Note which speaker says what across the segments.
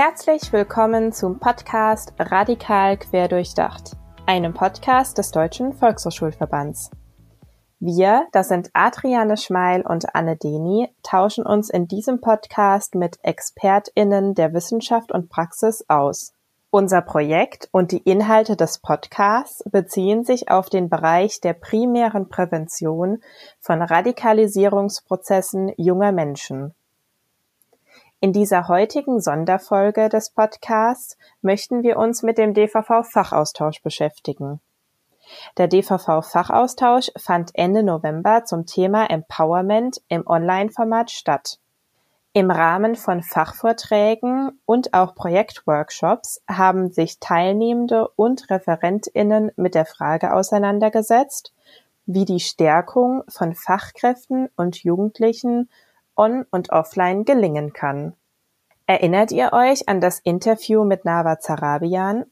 Speaker 1: Herzlich willkommen zum Podcast Radikal Querdurchdacht, einem Podcast des Deutschen Volkshochschulverbands. Wir, das sind Adriane Schmeil und Anne Deni, tauschen uns in diesem Podcast mit ExpertInnen der Wissenschaft und Praxis aus. Unser Projekt und die Inhalte des Podcasts beziehen sich auf den Bereich der primären Prävention von Radikalisierungsprozessen junger Menschen. In dieser heutigen Sonderfolge des Podcasts möchten wir uns mit dem DVV-Fachaustausch beschäftigen. Der DVV-Fachaustausch fand Ende November zum Thema Empowerment im Online-Format statt. Im Rahmen von Fachvorträgen und auch Projektworkshops haben sich Teilnehmende und Referentinnen mit der Frage auseinandergesetzt, wie die Stärkung von Fachkräften und Jugendlichen on und offline gelingen kann. Erinnert ihr euch an das Interview mit Nava Zarabian?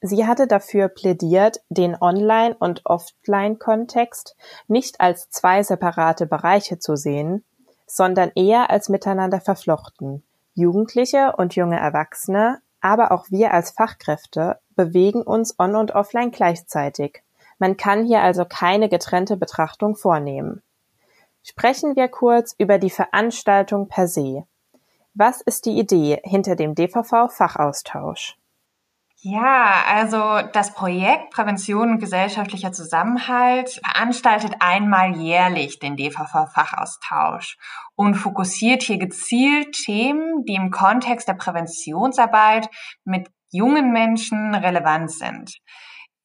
Speaker 1: Sie hatte dafür plädiert, den Online- und Offline-Kontext nicht als zwei separate Bereiche zu sehen, sondern eher als miteinander verflochten. Jugendliche und junge Erwachsene, aber auch wir als Fachkräfte bewegen uns on und offline gleichzeitig. Man kann hier also keine getrennte Betrachtung vornehmen. Sprechen wir kurz über die Veranstaltung per se. Was ist die Idee hinter dem DVV-Fachaustausch?
Speaker 2: Ja, also das Projekt Prävention und gesellschaftlicher Zusammenhalt veranstaltet einmal jährlich den DVV-Fachaustausch und fokussiert hier gezielt Themen, die im Kontext der Präventionsarbeit mit jungen Menschen relevant sind.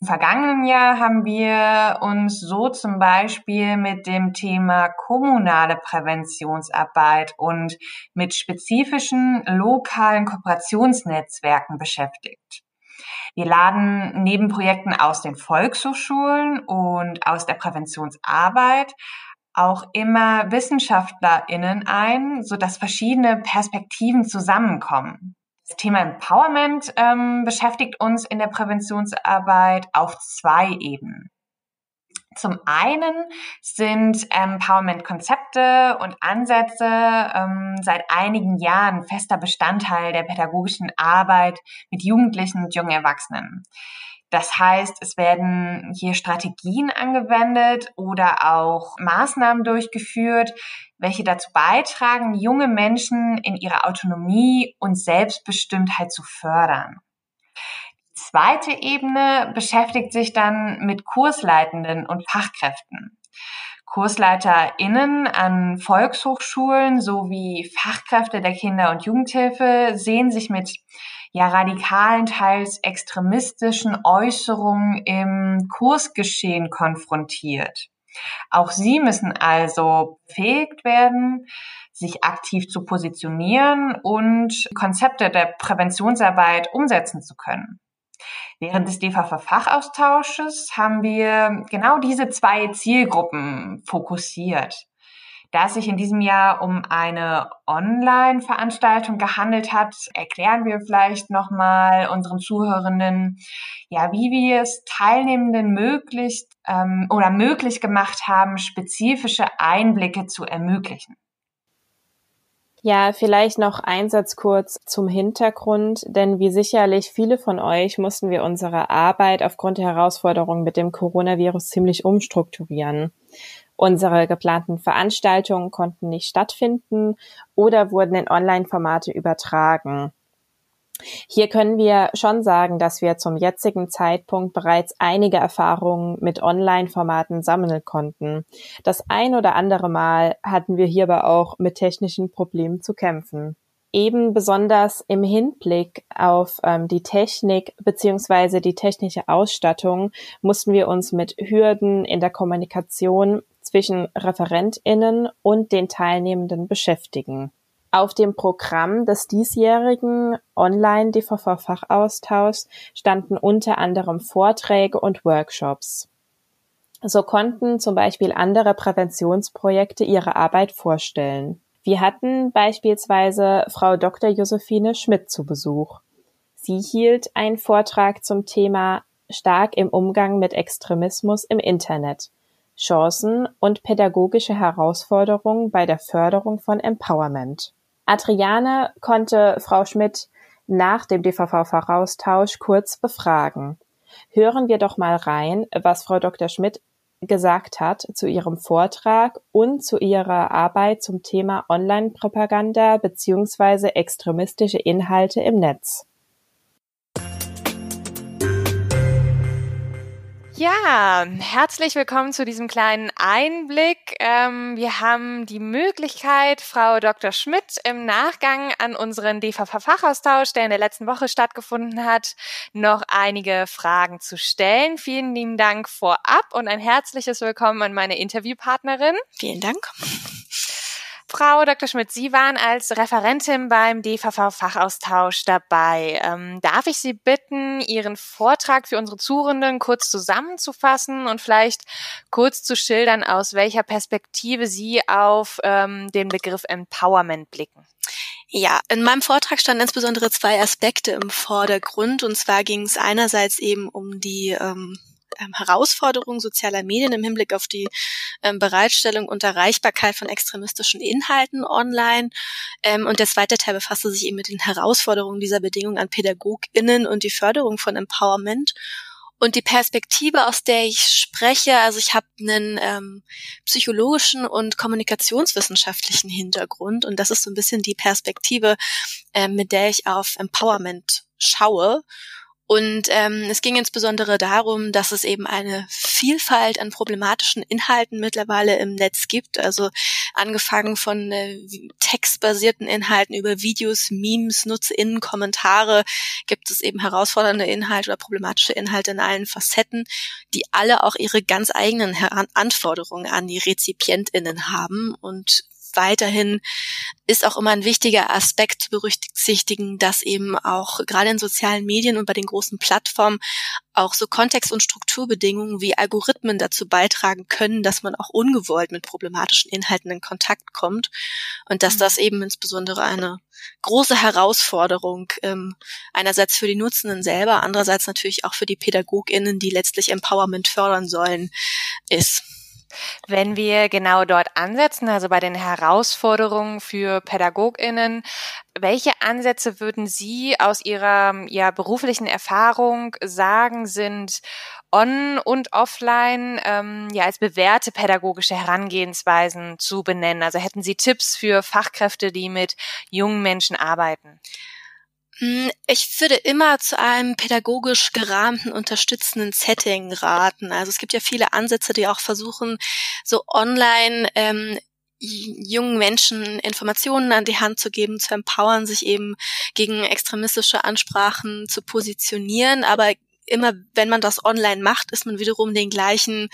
Speaker 2: Im vergangenen Jahr haben wir uns so zum Beispiel mit dem Thema kommunale Präventionsarbeit und mit spezifischen lokalen Kooperationsnetzwerken beschäftigt. Wir laden neben Projekten aus den Volkshochschulen und aus der Präventionsarbeit auch immer WissenschaftlerInnen ein, sodass verschiedene Perspektiven zusammenkommen. Das Thema Empowerment ähm, beschäftigt uns in der Präventionsarbeit auf zwei Ebenen. Zum einen sind Empowerment-Konzepte und Ansätze ähm, seit einigen Jahren fester Bestandteil der pädagogischen Arbeit mit Jugendlichen und jungen Erwachsenen. Das heißt, es werden hier Strategien angewendet oder auch Maßnahmen durchgeführt, welche dazu beitragen, junge Menschen in ihrer Autonomie und Selbstbestimmtheit zu fördern zweite Ebene beschäftigt sich dann mit Kursleitenden und Fachkräften. KursleiterInnen an Volkshochschulen sowie Fachkräfte der Kinder- und Jugendhilfe sehen sich mit ja radikalen, teils extremistischen Äußerungen im Kursgeschehen konfrontiert. Auch sie müssen also befähigt werden, sich aktiv zu positionieren und Konzepte der Präventionsarbeit umsetzen zu können. Während des DVV-Fachaustausches haben wir genau diese zwei Zielgruppen fokussiert. Da es sich in diesem Jahr um eine Online-Veranstaltung gehandelt hat, erklären wir vielleicht nochmal unseren Zuhörenden, ja, wie wir es Teilnehmenden möglich ähm, oder möglich gemacht haben, spezifische Einblicke zu ermöglichen.
Speaker 1: Ja, vielleicht noch ein Satz kurz zum Hintergrund, denn wie sicherlich viele von euch mussten wir unsere Arbeit aufgrund der Herausforderungen mit dem Coronavirus ziemlich umstrukturieren. Unsere geplanten Veranstaltungen konnten nicht stattfinden oder wurden in Online-Formate übertragen. Hier können wir schon sagen, dass wir zum jetzigen Zeitpunkt bereits einige Erfahrungen mit Online-Formaten sammeln konnten. Das ein oder andere Mal hatten wir hierbei auch mit technischen Problemen zu kämpfen. Eben besonders im Hinblick auf ähm, die Technik beziehungsweise die technische Ausstattung mussten wir uns mit Hürden in der Kommunikation zwischen ReferentInnen und den Teilnehmenden beschäftigen. Auf dem Programm des diesjährigen Online-DVV-Fachaustauschs standen unter anderem Vorträge und Workshops. So konnten zum Beispiel andere Präventionsprojekte ihre Arbeit vorstellen. Wir hatten beispielsweise Frau Dr. Josephine Schmidt zu Besuch. Sie hielt einen Vortrag zum Thema Stark im Umgang mit Extremismus im Internet. Chancen und pädagogische Herausforderungen bei der Förderung von Empowerment. Adriane konnte Frau Schmidt nach dem DVV-Fachaustausch kurz befragen. Hören wir doch mal rein, was Frau Dr. Schmidt gesagt hat zu ihrem Vortrag und zu ihrer Arbeit zum Thema Online-Propaganda bzw. extremistische Inhalte im Netz.
Speaker 3: Ja, herzlich willkommen zu diesem kleinen Einblick. Ähm, wir haben die Möglichkeit, Frau Dr. Schmidt im Nachgang an unseren DVV-Fachaustausch, der in der letzten Woche stattgefunden hat, noch einige Fragen zu stellen. Vielen lieben Dank vorab und ein herzliches Willkommen an meine Interviewpartnerin.
Speaker 4: Vielen Dank.
Speaker 3: Frau Dr. Schmidt, Sie waren als Referentin beim DVV-Fachaustausch dabei. Ähm, darf ich Sie bitten, Ihren Vortrag für unsere Zuhörenden kurz zusammenzufassen und vielleicht kurz zu schildern, aus welcher Perspektive Sie auf ähm, den Begriff Empowerment blicken?
Speaker 4: Ja, in meinem Vortrag standen insbesondere zwei Aspekte im Vordergrund. Und zwar ging es einerseits eben um die ähm, ähm, Herausforderungen sozialer Medien im Hinblick auf die ähm, Bereitstellung und Erreichbarkeit von extremistischen Inhalten online. Ähm, und der zweite Teil befasste sich eben mit den Herausforderungen dieser Bedingungen an PädagogInnen und die Förderung von Empowerment. Und die Perspektive, aus der ich spreche, also ich habe einen ähm, psychologischen und kommunikationswissenschaftlichen Hintergrund und das ist so ein bisschen die Perspektive, äh, mit der ich auf Empowerment schaue. Und ähm, es ging insbesondere darum, dass es eben eine Vielfalt an problematischen Inhalten mittlerweile im Netz gibt. Also angefangen von äh, textbasierten Inhalten über Videos, Memes, NutzerInnen, Kommentare gibt es eben herausfordernde Inhalte oder problematische Inhalte in allen Facetten, die alle auch ihre ganz eigenen Anforderungen an die RezipientInnen haben und weiterhin ist auch immer ein wichtiger Aspekt zu berücksichtigen, dass eben auch gerade in sozialen Medien und bei den großen Plattformen auch so Kontext- und Strukturbedingungen wie Algorithmen dazu beitragen können, dass man auch ungewollt mit problematischen Inhalten in Kontakt kommt und dass das mhm. eben insbesondere eine große Herausforderung ähm, einerseits für die Nutzenden selber, andererseits natürlich auch für die PädagogInnen, die letztlich Empowerment fördern sollen, ist.
Speaker 3: Wenn wir genau dort ansetzen, also bei den Herausforderungen für PädagogInnen, welche Ansätze würden Sie aus Ihrer ja, beruflichen Erfahrung sagen, sind on- und offline ähm, ja als bewährte pädagogische Herangehensweisen zu benennen? Also hätten Sie Tipps für Fachkräfte, die mit jungen Menschen arbeiten?
Speaker 4: Hm, ich würde immer zu einem pädagogisch gerahmten, unterstützenden Setting raten. Also es gibt ja viele Ansätze, die auch versuchen, so online ähm, jungen Menschen Informationen an die Hand zu geben, zu empowern, sich eben gegen extremistische Ansprachen zu positionieren. Aber immer, wenn man das online macht, ist man wiederum den gleichen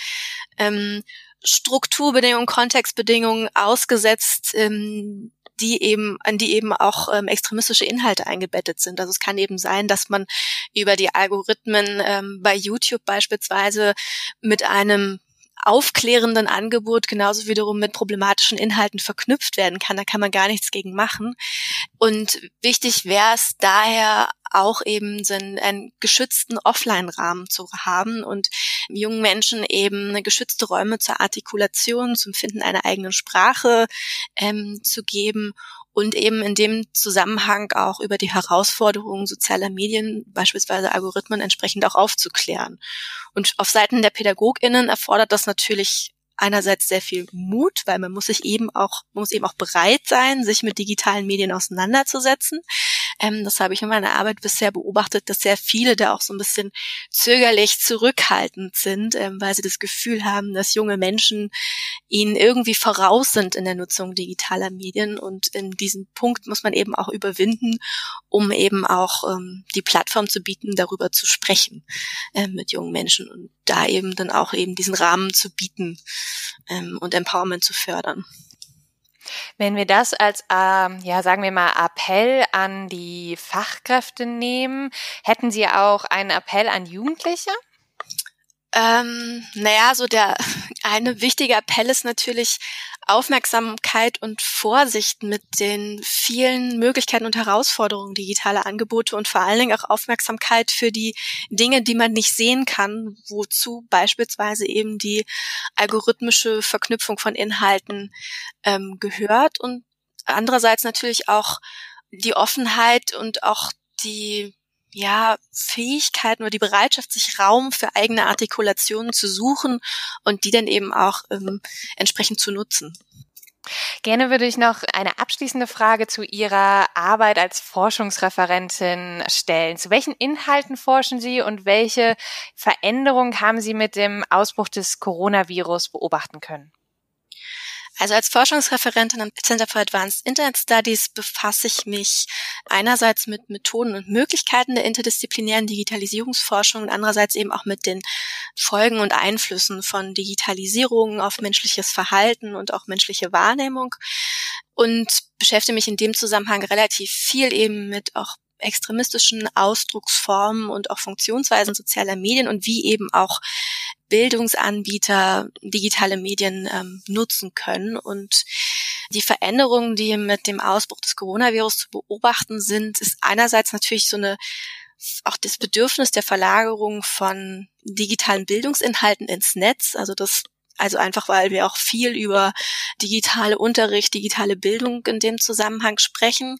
Speaker 4: ähm, Strukturbedingungen, Kontextbedingungen ausgesetzt, ähm, die eben, an die eben auch ähm, extremistische Inhalte eingebettet sind. Also es kann eben sein, dass man über die Algorithmen ähm, bei YouTube beispielsweise mit einem aufklärenden Angebot genauso wiederum mit problematischen Inhalten verknüpft werden kann. Da kann man gar nichts gegen machen. Und wichtig wäre es daher auch eben so einen geschützten Offline-Rahmen zu haben und jungen Menschen eben geschützte Räume zur Artikulation, zum Finden einer eigenen Sprache ähm, zu geben und eben in dem Zusammenhang auch über die Herausforderungen sozialer Medien, beispielsweise Algorithmen, entsprechend auch aufzuklären. Und auf Seiten der PädagogInnen erfordert das natürlich einerseits sehr viel Mut, weil man muss sich eben auch, man muss eben auch bereit sein, sich mit digitalen Medien auseinanderzusetzen. Ähm, das habe ich in meiner Arbeit bisher beobachtet, dass sehr viele da auch so ein bisschen zögerlich zurückhaltend sind, ähm, weil sie das Gefühl haben, dass junge Menschen ihnen irgendwie voraus sind in der Nutzung digitaler Medien. Und in diesem Punkt muss man eben auch überwinden, um eben auch ähm, die Plattform zu bieten, darüber zu sprechen äh, mit jungen Menschen und da eben dann auch eben diesen Rahmen zu bieten ähm, und Empowerment zu fördern.
Speaker 3: Wenn wir das als, ähm, ja, sagen wir mal, Appell an die Fachkräfte nehmen, hätten Sie auch einen Appell an Jugendliche?
Speaker 4: Ähm, naja, so der eine wichtige Appell ist natürlich Aufmerksamkeit und Vorsicht mit den vielen Möglichkeiten und Herausforderungen digitaler Angebote und vor allen Dingen auch Aufmerksamkeit für die Dinge, die man nicht sehen kann, wozu beispielsweise eben die algorithmische Verknüpfung von Inhalten ähm, gehört. Und andererseits natürlich auch die Offenheit und auch die ja, Fähigkeiten oder die Bereitschaft, sich Raum für eigene Artikulationen zu suchen und die dann eben auch ähm, entsprechend zu nutzen.
Speaker 3: Gerne würde ich noch eine abschließende Frage zu Ihrer Arbeit als Forschungsreferentin stellen. Zu welchen Inhalten forschen Sie und welche Veränderungen haben Sie mit dem Ausbruch des Coronavirus beobachten können?
Speaker 4: Also als Forschungsreferentin am Center for Advanced Internet Studies befasse ich mich einerseits mit Methoden und Möglichkeiten der interdisziplinären Digitalisierungsforschung und andererseits eben auch mit den Folgen und Einflüssen von Digitalisierung auf menschliches Verhalten und auch menschliche Wahrnehmung. Und beschäftige mich in dem Zusammenhang relativ viel eben mit auch extremistischen Ausdrucksformen und auch Funktionsweisen sozialer Medien und wie eben auch Bildungsanbieter digitale Medien ähm, nutzen können. Und die Veränderungen, die mit dem Ausbruch des Coronavirus zu beobachten sind, ist einerseits natürlich so eine auch das Bedürfnis der Verlagerung von digitalen Bildungsinhalten ins Netz, also das also einfach, weil wir auch viel über digitale Unterricht, digitale Bildung in dem Zusammenhang sprechen.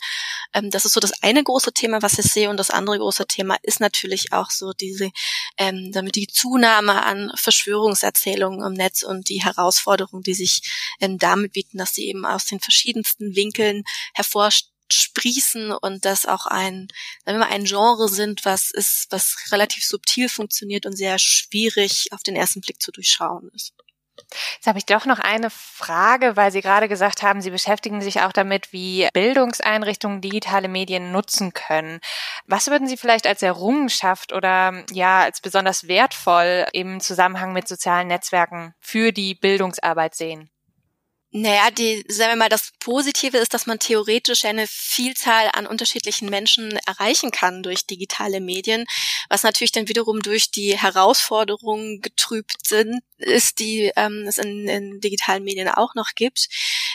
Speaker 4: Ähm, das ist so das eine große Thema, was ich sehe. Und das andere große Thema ist natürlich auch so diese, ähm, damit die Zunahme an Verschwörungserzählungen im Netz und die Herausforderungen, die sich ähm, damit bieten, dass sie eben aus den verschiedensten Winkeln hervorsprießen und das auch ein, sagen wir mal, ein Genre sind, was ist, was relativ subtil funktioniert und sehr schwierig auf den ersten Blick zu durchschauen ist.
Speaker 3: Jetzt habe ich doch noch eine Frage, weil Sie gerade gesagt haben, Sie beschäftigen sich auch damit, wie Bildungseinrichtungen digitale Medien nutzen können. Was würden Sie vielleicht als Errungenschaft oder ja als besonders wertvoll im Zusammenhang mit sozialen Netzwerken für die Bildungsarbeit sehen?
Speaker 4: Naja, die, sagen wir mal, das Positive ist, dass man theoretisch eine Vielzahl an unterschiedlichen Menschen erreichen kann durch digitale Medien, was natürlich dann wiederum durch die Herausforderungen getrübt sind, ist, die ähm, es in, in digitalen Medien auch noch gibt.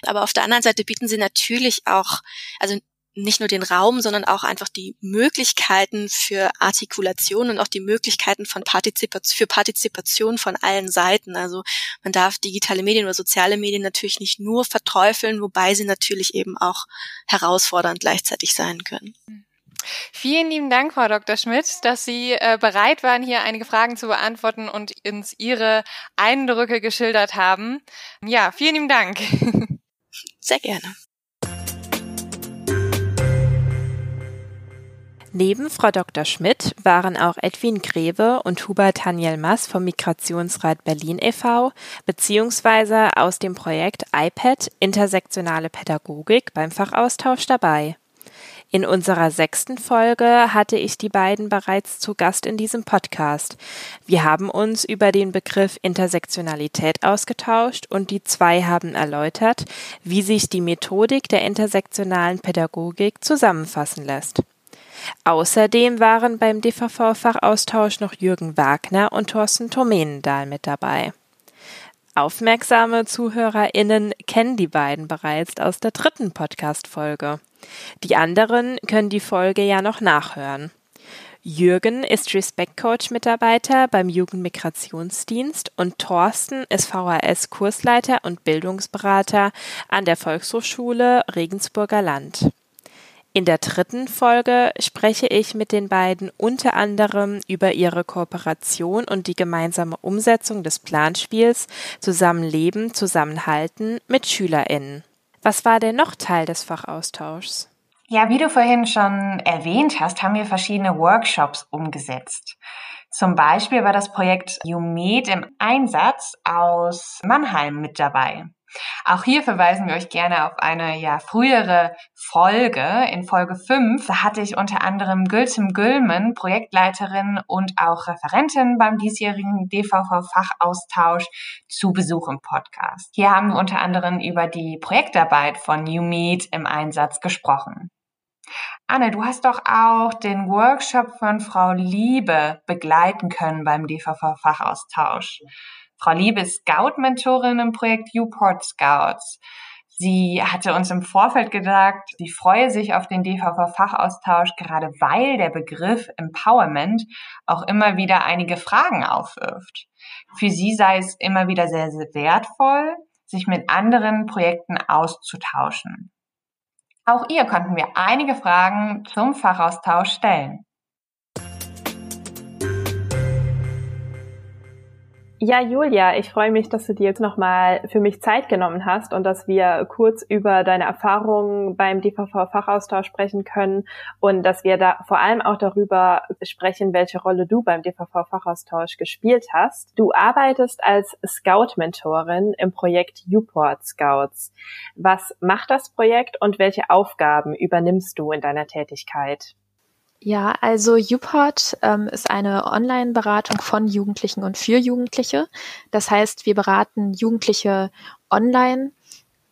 Speaker 4: Aber auf der anderen Seite bieten sie natürlich auch, also nicht nur den Raum, sondern auch einfach die Möglichkeiten für Artikulation und auch die Möglichkeiten von Partizipation, für Partizipation von allen Seiten. Also man darf digitale Medien oder soziale Medien natürlich nicht nur verteufeln, wobei sie natürlich eben auch herausfordernd gleichzeitig sein können.
Speaker 3: Vielen lieben Dank, Frau Dr. Schmidt, dass Sie äh, bereit waren, hier einige Fragen zu beantworten und uns Ihre Eindrücke geschildert haben. Ja, vielen lieben Dank.
Speaker 4: Sehr gerne.
Speaker 1: Neben Frau Dr. Schmidt waren auch Edwin Greve und Hubert Daniel Mass vom Migrationsrat Berlin e.V. beziehungsweise aus dem Projekt iPad Intersektionale Pädagogik beim Fachaustausch dabei. In unserer sechsten Folge hatte ich die beiden bereits zu Gast in diesem Podcast. Wir haben uns über den Begriff Intersektionalität ausgetauscht und die zwei haben erläutert, wie sich die Methodik der intersektionalen Pädagogik zusammenfassen lässt. Außerdem waren beim DVV-Fachaustausch noch Jürgen Wagner und Thorsten Tomenendahl mit dabei. Aufmerksame ZuhörerInnen kennen die beiden bereits aus der dritten Podcast-Folge. Die anderen können die Folge ja noch nachhören. Jürgen ist Respect Coach Mitarbeiter beim Jugendmigrationsdienst und Thorsten ist VHS Kursleiter und Bildungsberater an der Volkshochschule Regensburger Land. In der dritten Folge spreche ich mit den beiden unter anderem über ihre Kooperation und die gemeinsame Umsetzung des Planspiels Zusammenleben, Zusammenhalten mit SchülerInnen. Was war denn noch Teil des Fachaustauschs?
Speaker 2: Ja, wie du vorhin schon erwähnt hast, haben wir verschiedene Workshops umgesetzt. Zum Beispiel war das Projekt UMED im Einsatz aus Mannheim mit dabei. Auch hier verweisen wir euch gerne auf eine ja frühere Folge. In Folge 5, da hatte ich unter anderem Gültem Gülmen, Projektleiterin und auch Referentin beim diesjährigen DVV-Fachaustausch zu Besuch im Podcast. Hier haben wir unter anderem über die Projektarbeit von New Meet im Einsatz gesprochen. Anne, du hast doch auch den Workshop von Frau Liebe begleiten können beim DVV-Fachaustausch. Frau Liebe ist Scout-Mentorin im Projekt Uport Scouts. Sie hatte uns im Vorfeld gesagt, sie freue sich auf den DVV-Fachaustausch, gerade weil der Begriff Empowerment auch immer wieder einige Fragen aufwirft. Für sie sei es immer wieder sehr, sehr wertvoll, sich mit anderen Projekten auszutauschen. Auch ihr konnten wir einige Fragen zum Fachaustausch stellen.
Speaker 1: Ja, Julia, ich freue mich, dass du dir jetzt nochmal für mich Zeit genommen hast und dass wir kurz über deine Erfahrungen beim DVV-Fachaustausch sprechen können und dass wir da vor allem auch darüber sprechen, welche Rolle du beim DVV-Fachaustausch gespielt hast. Du arbeitest als Scout-Mentorin im Projekt Uport Scouts. Was macht das Projekt und welche Aufgaben übernimmst du in deiner Tätigkeit?
Speaker 5: Ja, also YouPod ähm, ist eine Online-Beratung von Jugendlichen und für Jugendliche. Das heißt, wir beraten Jugendliche online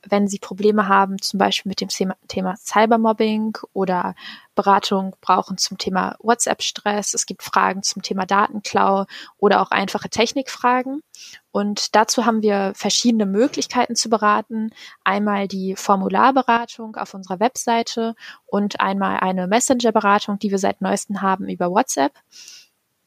Speaker 5: wenn Sie Probleme haben, zum Beispiel mit dem Thema Cybermobbing oder Beratung brauchen zum Thema WhatsApp-Stress. Es gibt Fragen zum Thema Datenklau oder auch einfache Technikfragen. Und dazu haben wir verschiedene Möglichkeiten zu beraten. Einmal die Formularberatung auf unserer Webseite und einmal eine Messenger-Beratung, die wir seit neuestem haben über WhatsApp.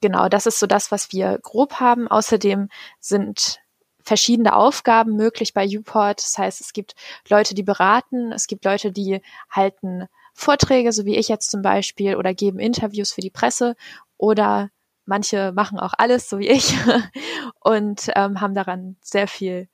Speaker 5: Genau, das ist so das, was wir grob haben. Außerdem sind verschiedene Aufgaben möglich bei Uport. Das heißt, es gibt Leute, die beraten, es gibt Leute, die halten Vorträge, so wie ich jetzt zum Beispiel, oder geben Interviews für die Presse oder manche machen auch alles, so wie ich, und ähm, haben daran sehr viel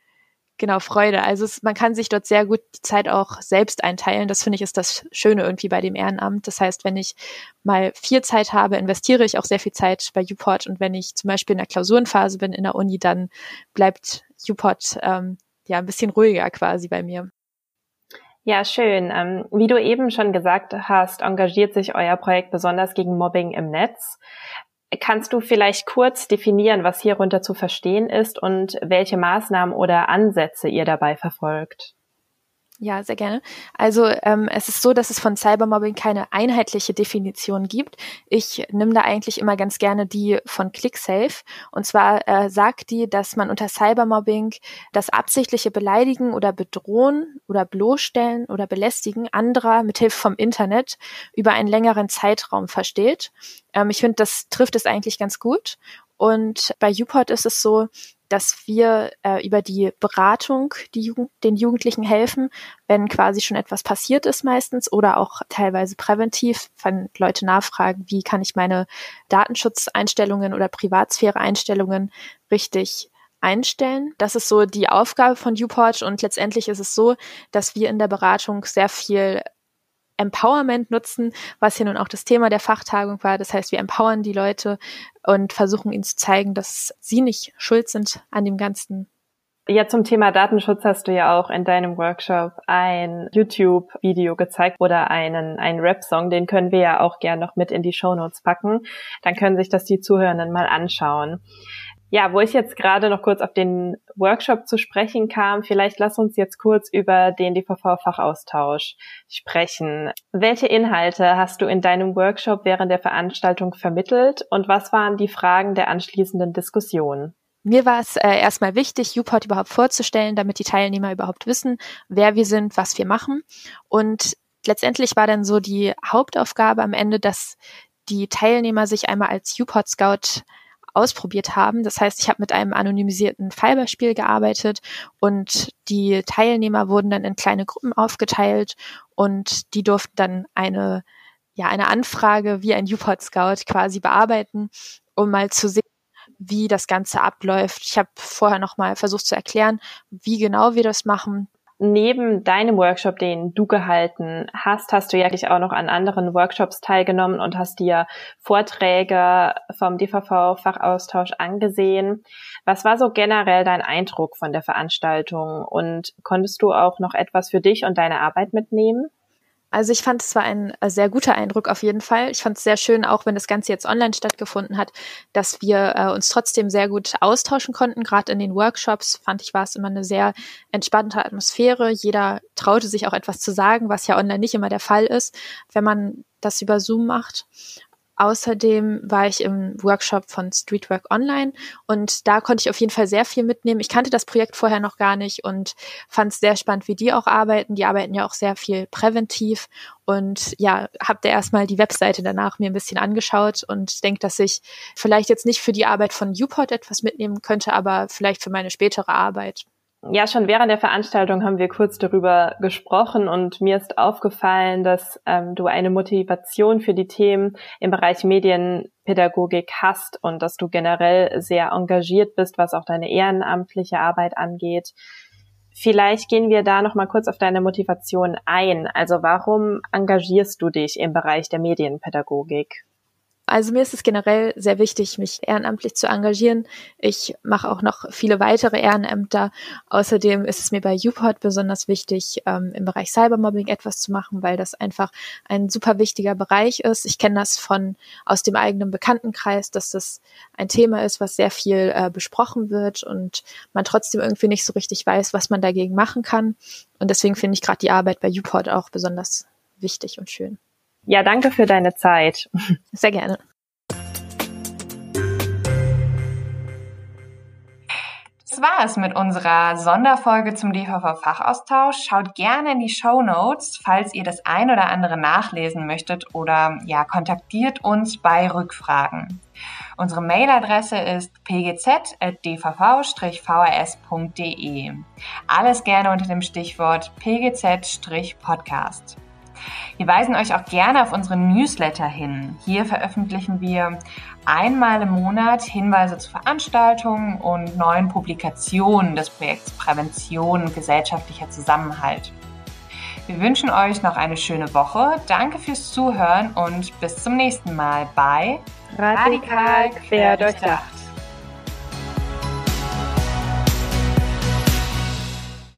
Speaker 5: genau Freude. Also es, man kann sich dort sehr gut die Zeit auch selbst einteilen. Das finde ich ist das Schöne irgendwie bei dem Ehrenamt. Das heißt, wenn ich mal viel Zeit habe, investiere ich auch sehr viel Zeit bei Uport und wenn ich zum Beispiel in der Klausurenphase bin in der Uni, dann bleibt Uport ähm, ja ein bisschen ruhiger quasi bei mir.
Speaker 1: Ja, schön. Ähm, wie du eben schon gesagt hast, engagiert sich euer Projekt besonders gegen Mobbing im Netz. Kannst du vielleicht kurz definieren, was hierunter zu verstehen ist und welche Maßnahmen oder Ansätze ihr dabei verfolgt?
Speaker 5: Ja, sehr gerne. Also ähm, es ist so, dass es von Cybermobbing keine einheitliche Definition gibt. Ich nehme da eigentlich immer ganz gerne die von ClickSafe. Und zwar äh, sagt die, dass man unter Cybermobbing das absichtliche Beleidigen oder Bedrohen oder bloßstellen oder Belästigen anderer mithilfe vom Internet über einen längeren Zeitraum versteht. Ähm, ich finde, das trifft es eigentlich ganz gut. Und bei UPod ist es so, dass wir äh, über die Beratung die Jugend, den Jugendlichen helfen, wenn quasi schon etwas passiert ist meistens oder auch teilweise präventiv, wenn Leute nachfragen, wie kann ich meine Datenschutzeinstellungen oder Privatsphäre-Einstellungen richtig einstellen. Das ist so die Aufgabe von UPort und letztendlich ist es so, dass wir in der Beratung sehr viel Empowerment nutzen, was hier nun auch das Thema der Fachtagung war. Das heißt, wir empowern die Leute und versuchen ihnen zu zeigen, dass sie nicht schuld sind an dem Ganzen.
Speaker 1: Ja, zum Thema Datenschutz hast du ja auch in deinem Workshop ein YouTube-Video gezeigt oder einen, einen Rap-Song, den können wir ja auch gern noch mit in die Show Notes packen. Dann können sich das die Zuhörenden mal anschauen. Ja, wo ich jetzt gerade noch kurz auf den Workshop zu sprechen kam, vielleicht lass uns jetzt kurz über den DVV-Fachaustausch sprechen. Welche Inhalte hast du in deinem Workshop während der Veranstaltung vermittelt und was waren die Fragen der anschließenden Diskussion?
Speaker 5: Mir war es äh, erstmal wichtig, Uport überhaupt vorzustellen, damit die Teilnehmer überhaupt wissen, wer wir sind, was wir machen. Und letztendlich war dann so die Hauptaufgabe am Ende, dass die Teilnehmer sich einmal als Uport Scout ausprobiert haben. Das heißt, ich habe mit einem anonymisierten Fallbeispiel gearbeitet und die Teilnehmer wurden dann in kleine Gruppen aufgeteilt und die durften dann eine ja eine Anfrage wie ein Uport Scout quasi bearbeiten, um mal zu sehen, wie das Ganze abläuft. Ich habe vorher noch mal versucht zu erklären, wie genau wir das machen,
Speaker 1: neben deinem Workshop, den du gehalten hast, hast du ja auch noch an anderen Workshops teilgenommen und hast dir Vorträge vom DVV-Fachaustausch angesehen. Was war so generell dein Eindruck von der Veranstaltung und konntest du auch noch etwas für dich und deine Arbeit mitnehmen?
Speaker 5: Also ich fand, es war ein äh, sehr guter Eindruck auf jeden Fall. Ich fand es sehr schön, auch wenn das Ganze jetzt online stattgefunden hat, dass wir äh, uns trotzdem sehr gut austauschen konnten. Gerade in den Workshops fand ich, war es immer eine sehr entspannte Atmosphäre. Jeder traute sich auch etwas zu sagen, was ja online nicht immer der Fall ist, wenn man das über Zoom macht. Außerdem war ich im Workshop von Streetwork Online und da konnte ich auf jeden Fall sehr viel mitnehmen. Ich kannte das Projekt vorher noch gar nicht und fand es sehr spannend, wie die auch arbeiten. Die arbeiten ja auch sehr viel präventiv und ja, habe da erstmal die Webseite danach mir ein bisschen angeschaut und denke, dass ich vielleicht jetzt nicht für die Arbeit von Uport etwas mitnehmen könnte, aber vielleicht für meine spätere Arbeit.
Speaker 1: Ja, schon während der Veranstaltung haben wir kurz darüber gesprochen und mir ist aufgefallen, dass ähm, du eine Motivation für die Themen im Bereich Medienpädagogik hast und dass du generell sehr engagiert bist, was auch deine ehrenamtliche Arbeit angeht. Vielleicht gehen wir da noch mal kurz auf deine Motivation ein. Also warum engagierst du dich im Bereich der Medienpädagogik?
Speaker 5: Also mir ist es generell sehr wichtig, mich ehrenamtlich zu engagieren. Ich mache auch noch viele weitere Ehrenämter. Außerdem ist es mir bei UPod besonders wichtig, ähm, im Bereich Cybermobbing etwas zu machen, weil das einfach ein super wichtiger Bereich ist. Ich kenne das von aus dem eigenen Bekanntenkreis, dass das ein Thema ist, was sehr viel äh, besprochen wird und man trotzdem irgendwie nicht so richtig weiß, was man dagegen machen kann. Und deswegen finde ich gerade die Arbeit bei UPod auch besonders wichtig und schön.
Speaker 1: Ja, danke für deine Zeit.
Speaker 5: Sehr gerne.
Speaker 2: Das war es mit unserer Sonderfolge zum DVV-Fachaustausch. Schaut gerne in die Show Notes, falls ihr das ein oder andere nachlesen möchtet oder ja, kontaktiert uns bei Rückfragen. Unsere Mailadresse ist pgz.dvv-vrs.de. Alles gerne unter dem Stichwort pgz-podcast. Wir weisen euch auch gerne auf unseren Newsletter hin. Hier veröffentlichen wir einmal im Monat Hinweise zu Veranstaltungen und neuen Publikationen des Projekts Prävention und gesellschaftlicher Zusammenhalt. Wir wünschen euch noch eine schöne Woche. Danke fürs Zuhören und bis zum nächsten Mal bei
Speaker 1: Radikal quer durchdacht.